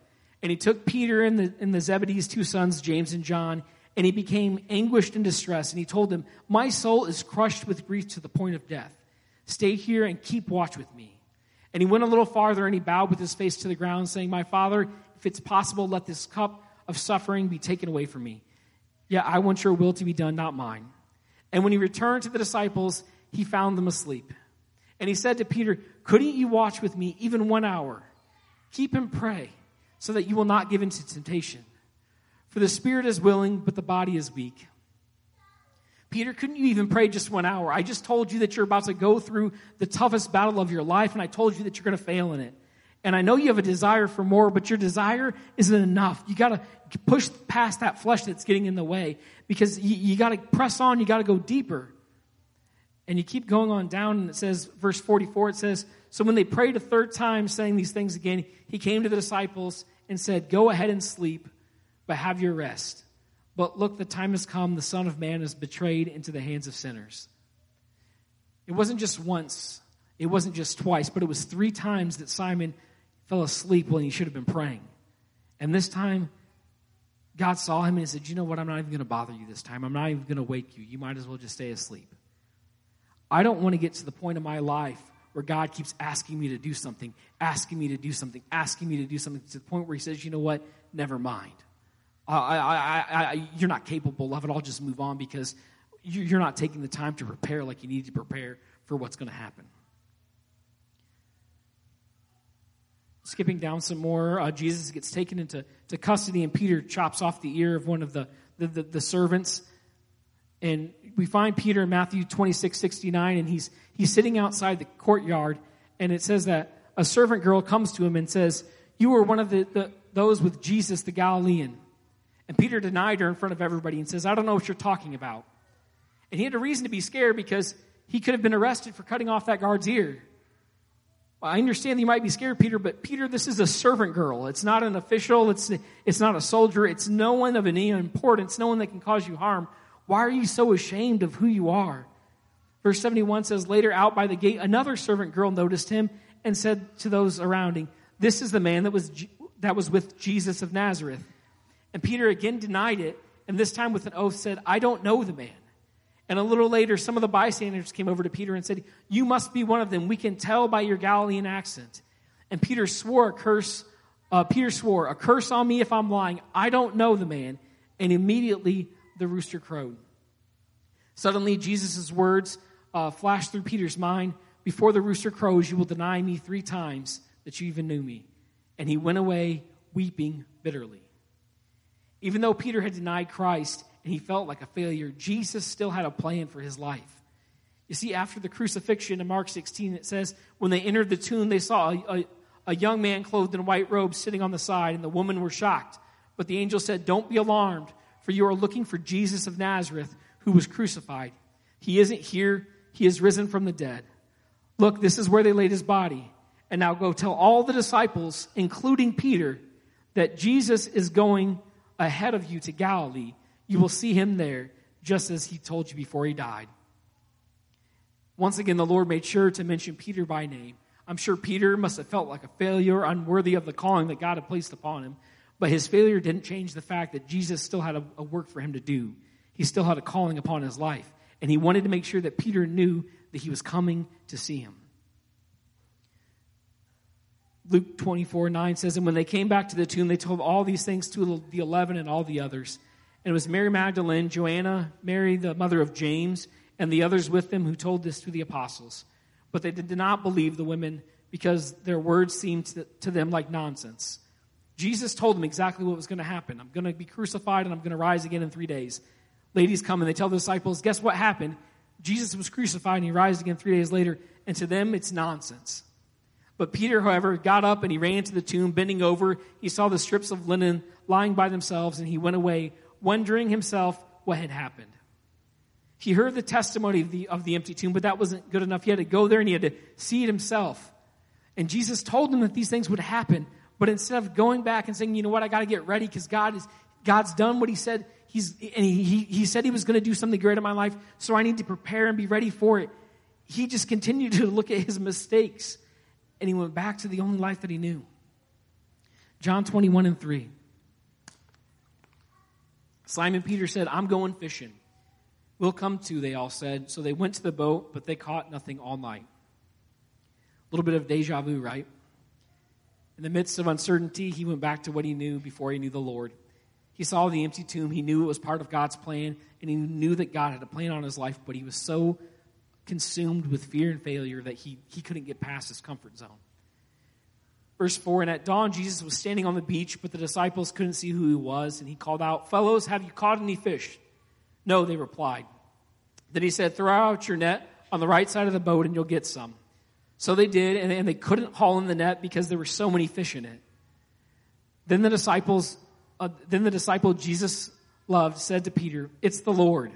And he took Peter and the, and the Zebedee's two sons, James and John, and he became anguished and distressed. And he told them, My soul is crushed with grief to the point of death. Stay here and keep watch with me. And he went a little farther and he bowed with his face to the ground, saying, My father, if it's possible, let this cup of suffering be taken away from me. Yet I want your will to be done, not mine. And when he returned to the disciples, he found them asleep. And he said to Peter, Couldn't you watch with me even one hour? Keep and pray so that you will not give into temptation. For the spirit is willing, but the body is weak. Peter, couldn't you even pray just one hour? I just told you that you're about to go through the toughest battle of your life, and I told you that you're going to fail in it. And I know you have a desire for more, but your desire isn't enough. You got to push past that flesh that's getting in the way because you, you got to press on, you got to go deeper. And you keep going on down, and it says, verse 44, it says, So when they prayed a third time, saying these things again, he came to the disciples and said, Go ahead and sleep, but have your rest. But look, the time has come, the Son of Man is betrayed into the hands of sinners. It wasn't just once, it wasn't just twice, but it was three times that Simon fell asleep when he should have been praying. And this time, God saw him and he said, You know what? I'm not even going to bother you this time. I'm not even going to wake you. You might as well just stay asleep. I don't want to get to the point of my life where God keeps asking me to do something, asking me to do something, asking me to do something to the point where He says, you know what? Never mind. I, I, I, you're not capable of it. I'll just move on because you're not taking the time to prepare like you need to prepare for what's going to happen. Skipping down some more, uh, Jesus gets taken into to custody, and Peter chops off the ear of one of the, the, the, the servants. And we find Peter in Matthew 26, 69, and he's, he's sitting outside the courtyard, and it says that a servant girl comes to him and says, You were one of the, the, those with Jesus the Galilean. And Peter denied her in front of everybody and says, I don't know what you're talking about. And he had a reason to be scared because he could have been arrested for cutting off that guard's ear. Well, I understand you might be scared, Peter, but Peter, this is a servant girl. It's not an official. It's, it's not a soldier. It's no one of any importance, no one that can cause you harm. Why are you so ashamed of who you are? Verse 71 says, Later out by the gate, another servant girl noticed him and said to those around him, This is the man that was, that was with Jesus of Nazareth. And Peter again denied it, and this time with an oath said, I don't know the man. And a little later, some of the bystanders came over to Peter and said, You must be one of them. We can tell by your Galilean accent. And Peter swore a curse. Uh, Peter swore, A curse on me if I'm lying. I don't know the man. And immediately the rooster crowed. Suddenly, Jesus' words uh, flashed through Peter's mind Before the rooster crows, you will deny me three times that you even knew me. And he went away weeping bitterly. Even though Peter had denied Christ and he felt like a failure, Jesus still had a plan for his life. You see, after the crucifixion in Mark 16, it says, when they entered the tomb, they saw a, a, a young man clothed in white robes sitting on the side, and the women were shocked. But the angel said, Don't be alarmed for you are looking for Jesus of Nazareth who was crucified. He isn't here, he is risen from the dead. Look, this is where they laid his body. And now go tell all the disciples, including Peter, that Jesus is going ahead of you to Galilee. You will see him there, just as he told you before he died. Once again, the Lord made sure to mention Peter by name. I'm sure Peter must have felt like a failure, unworthy of the calling that God had placed upon him. But his failure didn't change the fact that Jesus still had a, a, work for him to do. He still had a calling upon his life. And he wanted to make sure that Peter knew that he was coming to see him. Luke 24 9 says, And when they came back to the tomb, they told all these things to the eleven and all the others. And it was Mary Magdalene, Joanna, Mary, the mother of James, and the others with them who told this to the apostles. But they did not believe the women because their words seemed to, to them like nonsense. Jesus told them exactly what was going to happen. I'm going to be crucified and I'm going to rise again in three days. Ladies come and they tell the disciples, guess what happened? Jesus was crucified and he rises again three days later. And to them, it's nonsense. But Peter, however, got up and he ran to the tomb, bending over. He saw the strips of linen lying by themselves and he went away, wondering himself what had happened. He heard the testimony of the, of the empty tomb, but that wasn't good enough. He had to go there and he had to see it himself. And Jesus told him that these things would happen. But instead of going back and saying, you know what, I got to get ready because God is, God's done what he said. He's, and he, he, he said he was going to do something great in my life, so I need to prepare and be ready for it. He just continued to look at his mistakes and he went back to the only life that he knew. John 21 and 3. Simon Peter said, I'm going fishing. We'll come too, they all said. So they went to the boat, but they caught nothing all night. A little bit of deja vu, right? In the midst of uncertainty, he went back to what he knew before he knew the Lord. He saw the empty tomb. He knew it was part of God's plan, and he knew that God had a plan on his life, but he was so consumed with fear and failure that he, he couldn't get past his comfort zone. Verse 4 And at dawn, Jesus was standing on the beach, but the disciples couldn't see who he was, and he called out, Fellows, have you caught any fish? No, they replied. Then he said, Throw out your net on the right side of the boat, and you'll get some. So they did, and, and they couldn't haul in the net because there were so many fish in it. Then the disciples, uh, then the disciple Jesus loved said to Peter, It's the Lord.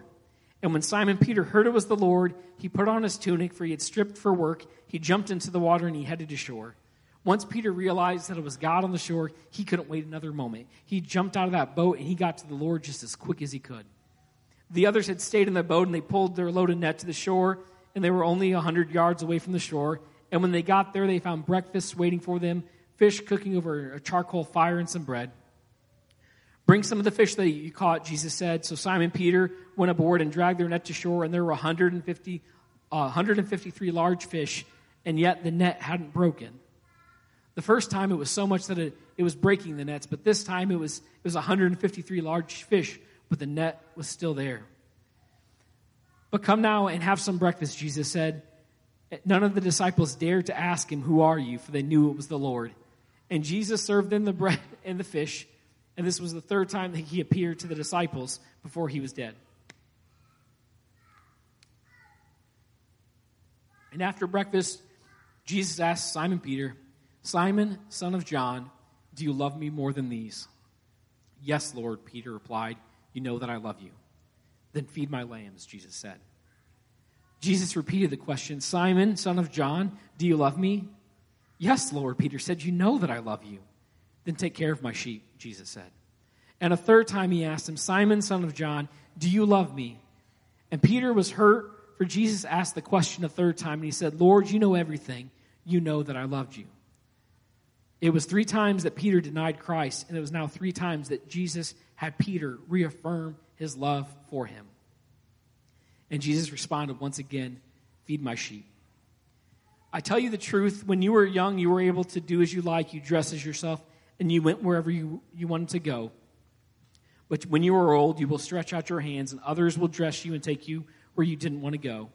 And when Simon Peter heard it was the Lord, he put on his tunic, for he had stripped for work. He jumped into the water and he headed to shore. Once Peter realized that it was God on the shore, he couldn't wait another moment. He jumped out of that boat and he got to the Lord just as quick as he could. The others had stayed in the boat and they pulled their loaded net to the shore, and they were only a hundred yards away from the shore. And when they got there, they found breakfast waiting for them fish cooking over a charcoal fire and some bread. Bring some of the fish that you caught, Jesus said. So Simon Peter went aboard and dragged their net to shore, and there were 150, uh, 153 large fish, and yet the net hadn't broken. The first time it was so much that it, it was breaking the nets, but this time it was, it was 153 large fish, but the net was still there. But come now and have some breakfast, Jesus said. None of the disciples dared to ask him, Who are you? for they knew it was the Lord. And Jesus served them the bread and the fish, and this was the third time that he appeared to the disciples before he was dead. And after breakfast, Jesus asked Simon Peter, Simon, son of John, do you love me more than these? Yes, Lord, Peter replied. You know that I love you. Then feed my lambs, Jesus said. Jesus repeated the question Simon, son of John, do you love me? Yes, Lord, Peter said. You know that I love you. Then take care of my sheep, Jesus said. And a third time he asked him, Simon, son of John, do you love me? And Peter was hurt, for Jesus asked the question a third time, and he said, Lord, you know everything. You know that I loved you. It was three times that Peter denied Christ, and it was now three times that Jesus had Peter reaffirm his love for him. And Jesus responded once again, Feed my sheep. I tell you the truth, when you were young, you were able to do as you like, you dress as yourself, and you went wherever you, you wanted to go. But when you are old, you will stretch out your hands, and others will dress you and take you where you didn't want to go.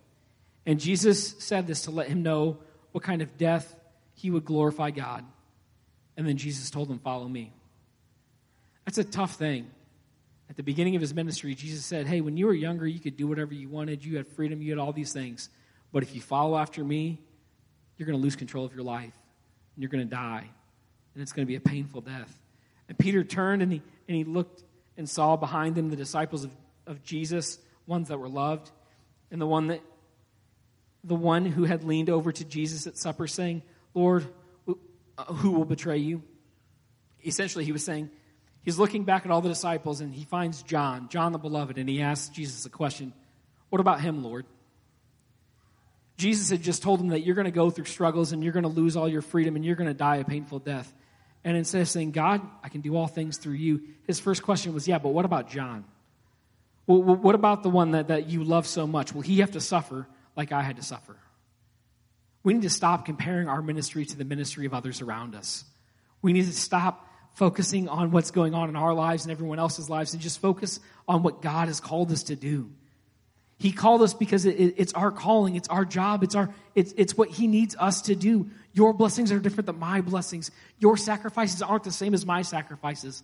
And Jesus said this to let him know what kind of death he would glorify God. And then Jesus told him, Follow me. That's a tough thing. At the beginning of his ministry, Jesus said, Hey, when you were younger, you could do whatever you wanted. You had freedom. You had all these things. But if you follow after me, you're going to lose control of your life. And you're going to die. And it's going to be a painful death. And Peter turned and he, and he looked and saw behind him the disciples of, of Jesus, ones that were loved, and the one that the one who had leaned over to Jesus at supper saying, Lord, uh, who will betray you? Essentially, he was saying, he's looking back at all the disciples and he finds John, John the beloved, and he asks Jesus a question What about him, Lord? Jesus had just told him that you're going to go through struggles and you're going to lose all your freedom and you're going to die a painful death. And instead of saying, God, I can do all things through you, his first question was, Yeah, but what about John? Well, what about the one that, that you love so much? Will he have to suffer like I had to suffer? We need to stop comparing our ministry to the ministry of others around us. We need to stop focusing on what's going on in our lives and everyone else's lives and just focus on what God has called us to do. He called us because it, it's our calling, it's our job, it's, our, it's, it's what He needs us to do. Your blessings are different than my blessings. Your sacrifices aren't the same as my sacrifices.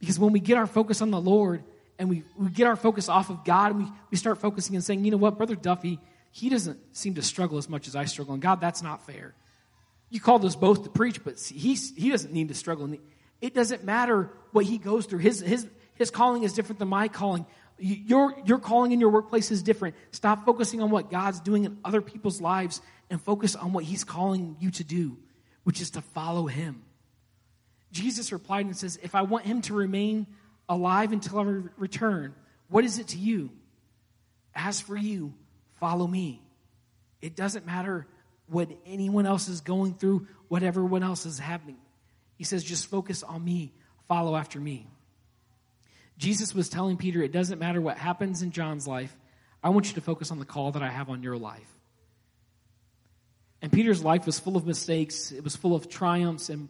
Because when we get our focus on the Lord and we, we get our focus off of God and we, we start focusing and saying, you know what, Brother Duffy, he doesn't seem to struggle as much as I struggle. And God, that's not fair. You called us both to preach, but he, he doesn't need to struggle. It doesn't matter what he goes through. His, his, his calling is different than my calling. Your, your calling in your workplace is different. Stop focusing on what God's doing in other people's lives and focus on what He's calling you to do, which is to follow Him. Jesus replied and says, If I want Him to remain alive until I return, what is it to you? As for you, follow me. It doesn't matter what anyone else is going through, what everyone else is happening. He says, just focus on me, follow after me. Jesus was telling Peter, it doesn't matter what happens in John's life, I want you to focus on the call that I have on your life. And Peter's life was full of mistakes, it was full of triumphs, and,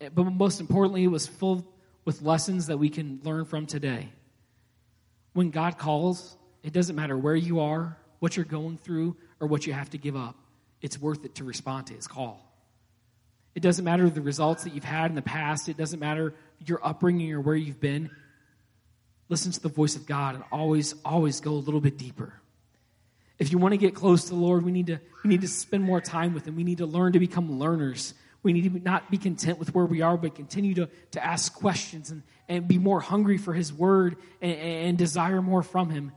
eh, but most importantly, it was full with lessons that we can learn from today. When God calls, it doesn't matter where you are, what you're going through, or what you have to give up. It's worth it to respond to his call. It doesn't matter the results that you've had in the past. It doesn't matter your upbringing or where you've been listen to the voice of God and always, always go a little bit deeper. If you want to get close to the Lord, we need to, we need to spend more time with Him. We need to learn to become learners. We need to not be content with where we are, but continue to, to ask questions and, and be more hungry for His Word and, and desire more from Him.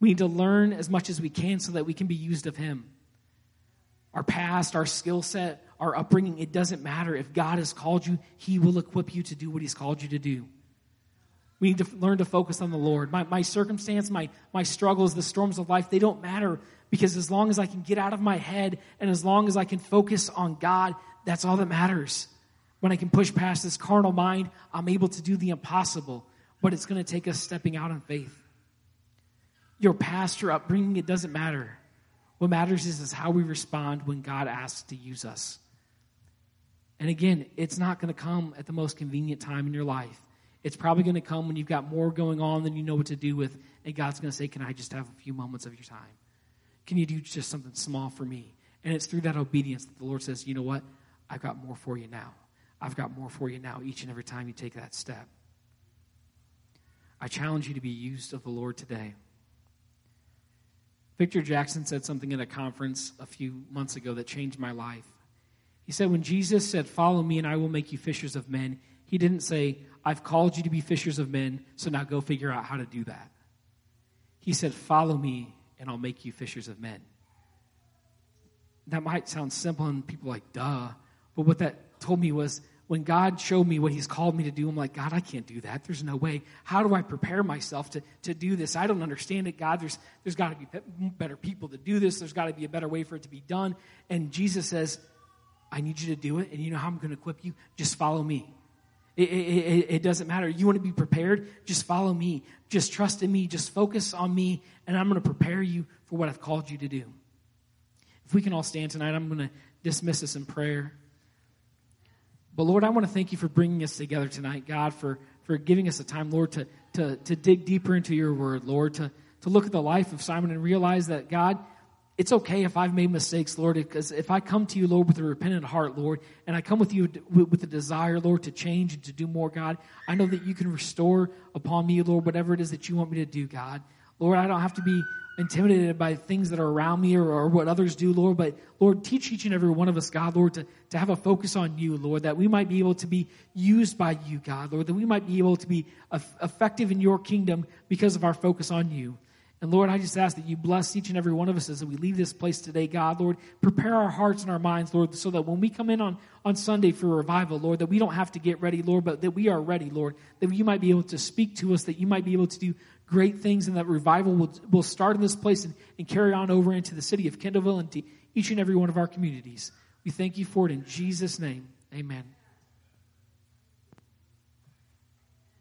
We need to learn as much as we can so that we can be used of Him. Our past, our skill set, our upbringing, it doesn't matter. If God has called you, He will equip you to do what He's called you to do. We need to learn to focus on the Lord. My, my circumstance, my, my struggles, the storms of life, they don't matter because as long as I can get out of my head and as long as I can focus on God, that's all that matters. When I can push past this carnal mind, I'm able to do the impossible, but it's going to take us stepping out in faith. Your past, your upbringing, it doesn't matter. What matters is, is how we respond when God asks to use us. And again, it's not going to come at the most convenient time in your life. It's probably going to come when you've got more going on than you know what to do with, and God's going to say, Can I just have a few moments of your time? Can you do just something small for me? And it's through that obedience that the Lord says, You know what? I've got more for you now. I've got more for you now each and every time you take that step. I challenge you to be used of the Lord today. Victor Jackson said something at a conference a few months ago that changed my life. He said, When Jesus said, Follow me and I will make you fishers of men, he didn't say, I've called you to be fishers of men, so now go figure out how to do that. He said, Follow me and I'll make you fishers of men. That might sound simple and people like, duh. But what that told me was when God showed me what He's called me to do, I'm like, God, I can't do that. There's no way. How do I prepare myself to, to do this? I don't understand it, God. There's, there's got to be better people to do this. There's got to be a better way for it to be done. And Jesus says, I need you to do it. And you know how I'm going to equip you? Just follow me. It, it, it, doesn't matter. You want to be prepared? Just follow me. Just trust in me. Just focus on me, and I'm going to prepare you for what I've called you to do. If we can all stand tonight, I'm going to dismiss us in prayer. But Lord, I want to thank you for bringing us together tonight, God, for, for giving us a time, Lord, to, to, to dig deeper into your word, Lord, to, to look at the life of Simon and realize that, God, it's okay if I've made mistakes, Lord, because if I come to you, Lord, with a repentant heart, Lord, and I come with you with a desire, Lord, to change and to do more, God, I know that you can restore upon me, Lord, whatever it is that you want me to do, God. Lord, I don't have to be intimidated by things that are around me or, or, what others do, Lord, but Lord, teach each and every one of us, God, Lord, to, to have a focus on you, Lord, that we might be able to be used by you, God, Lord, that we might be able to be effective in your kingdom because of our focus on you. And Lord, I just ask that you bless each and every one of us as we leave this place today, God. Lord, prepare our hearts and our minds, Lord, so that when we come in on, on Sunday for revival, Lord, that we don't have to get ready, Lord, but that we are ready, Lord, that you might be able to speak to us, that you might be able to do great things, and that revival will, will start in this place and, and carry on over into the city of Kendallville and to each and every one of our communities. We thank you for it in Jesus' name. Amen.